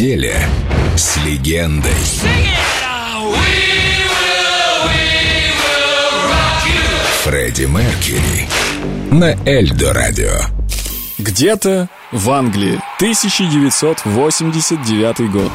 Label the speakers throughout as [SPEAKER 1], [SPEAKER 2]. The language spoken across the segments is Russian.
[SPEAKER 1] постели с легендой. Фредди Меркьюри на Эльдо Радио.
[SPEAKER 2] Где-то в Англии, 1989 год.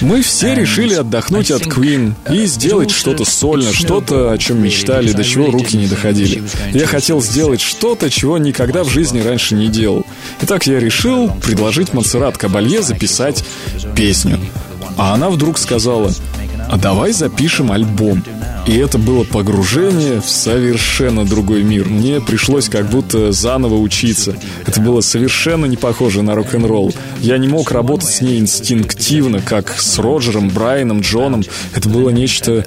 [SPEAKER 2] Мы все решили отдохнуть от Queen
[SPEAKER 3] uh,
[SPEAKER 2] и сделать что-то сольно, что-то, о чем мечтали, до чего руки не доходили. Я хотел сделать что-то, чего никогда в жизни раньше не делал. Итак, я решил предложить Монсеррат Кабалье записать песню. А она вдруг сказала, а давай запишем альбом. И это было погружение в совершенно другой мир. Мне пришлось как будто заново учиться. Это было совершенно не похоже на рок-н-ролл. Я не мог работать с ней инстинктивно, как с Роджером, Брайаном, Джоном. Это было нечто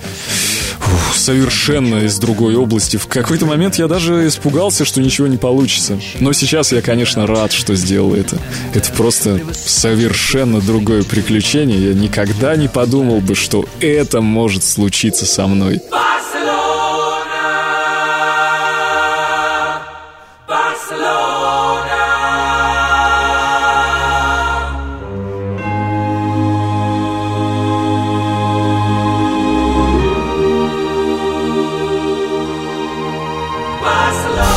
[SPEAKER 2] совершенно из другой области. В какой-то момент я даже испугался, что ничего не получится. Но сейчас я, конечно, рад, что сделал это. Это просто совершенно другое приключение. Я никогда не подумал бы, что это может случиться со мной.
[SPEAKER 4] Barcelona.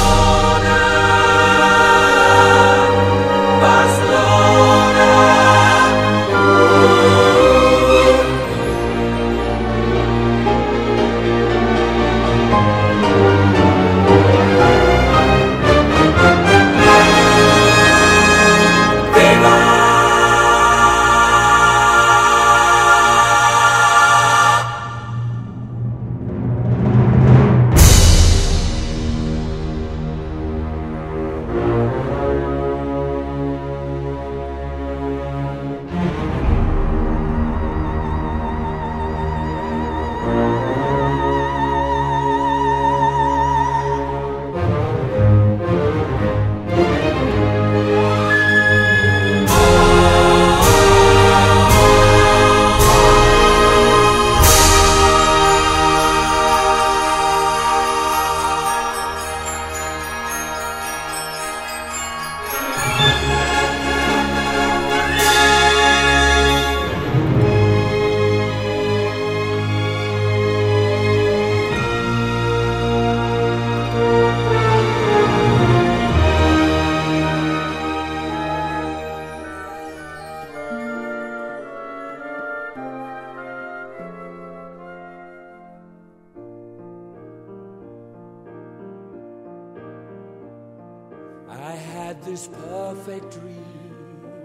[SPEAKER 4] Had this perfect dream.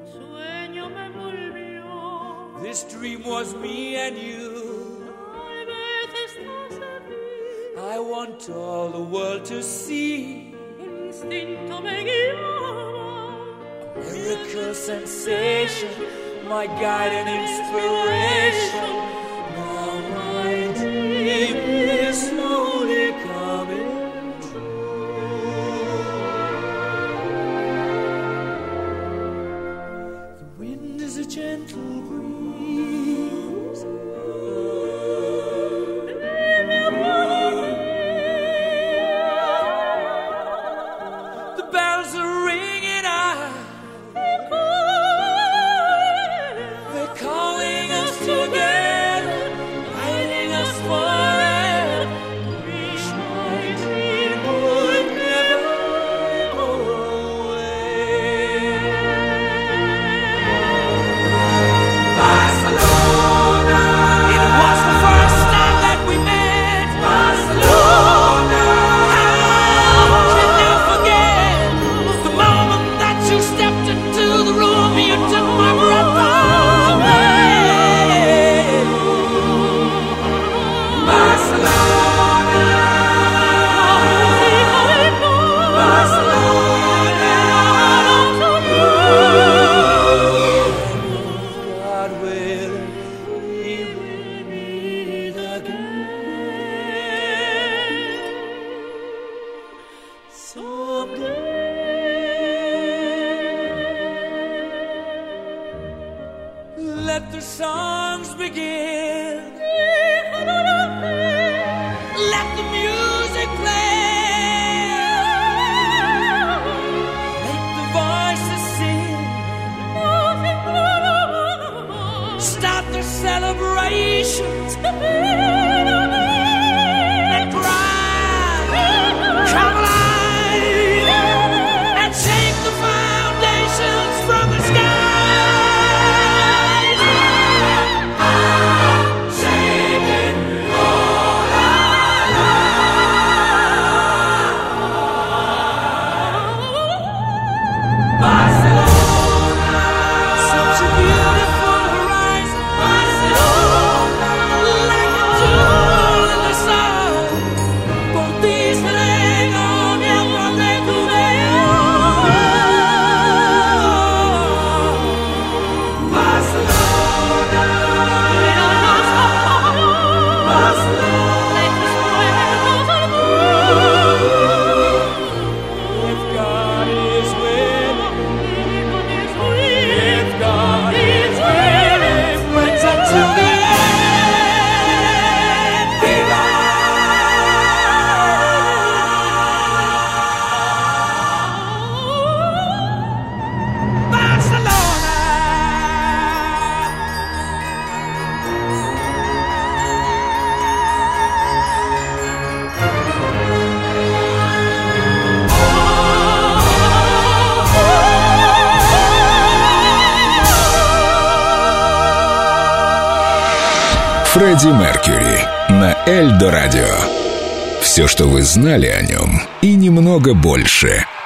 [SPEAKER 5] Sueño me envolvió.
[SPEAKER 4] This dream was me and you.
[SPEAKER 5] Tal vez estás aquí.
[SPEAKER 4] I want all the world to see.
[SPEAKER 5] El instinto me guiaba.
[SPEAKER 4] Miracle sensation, my guide and inspiration. begin. Let the music play. The voices sing. Stop the celebrations.
[SPEAKER 1] Фредди Меркьюри на Эльдо Радио. Все, что вы знали о нем, и немного больше –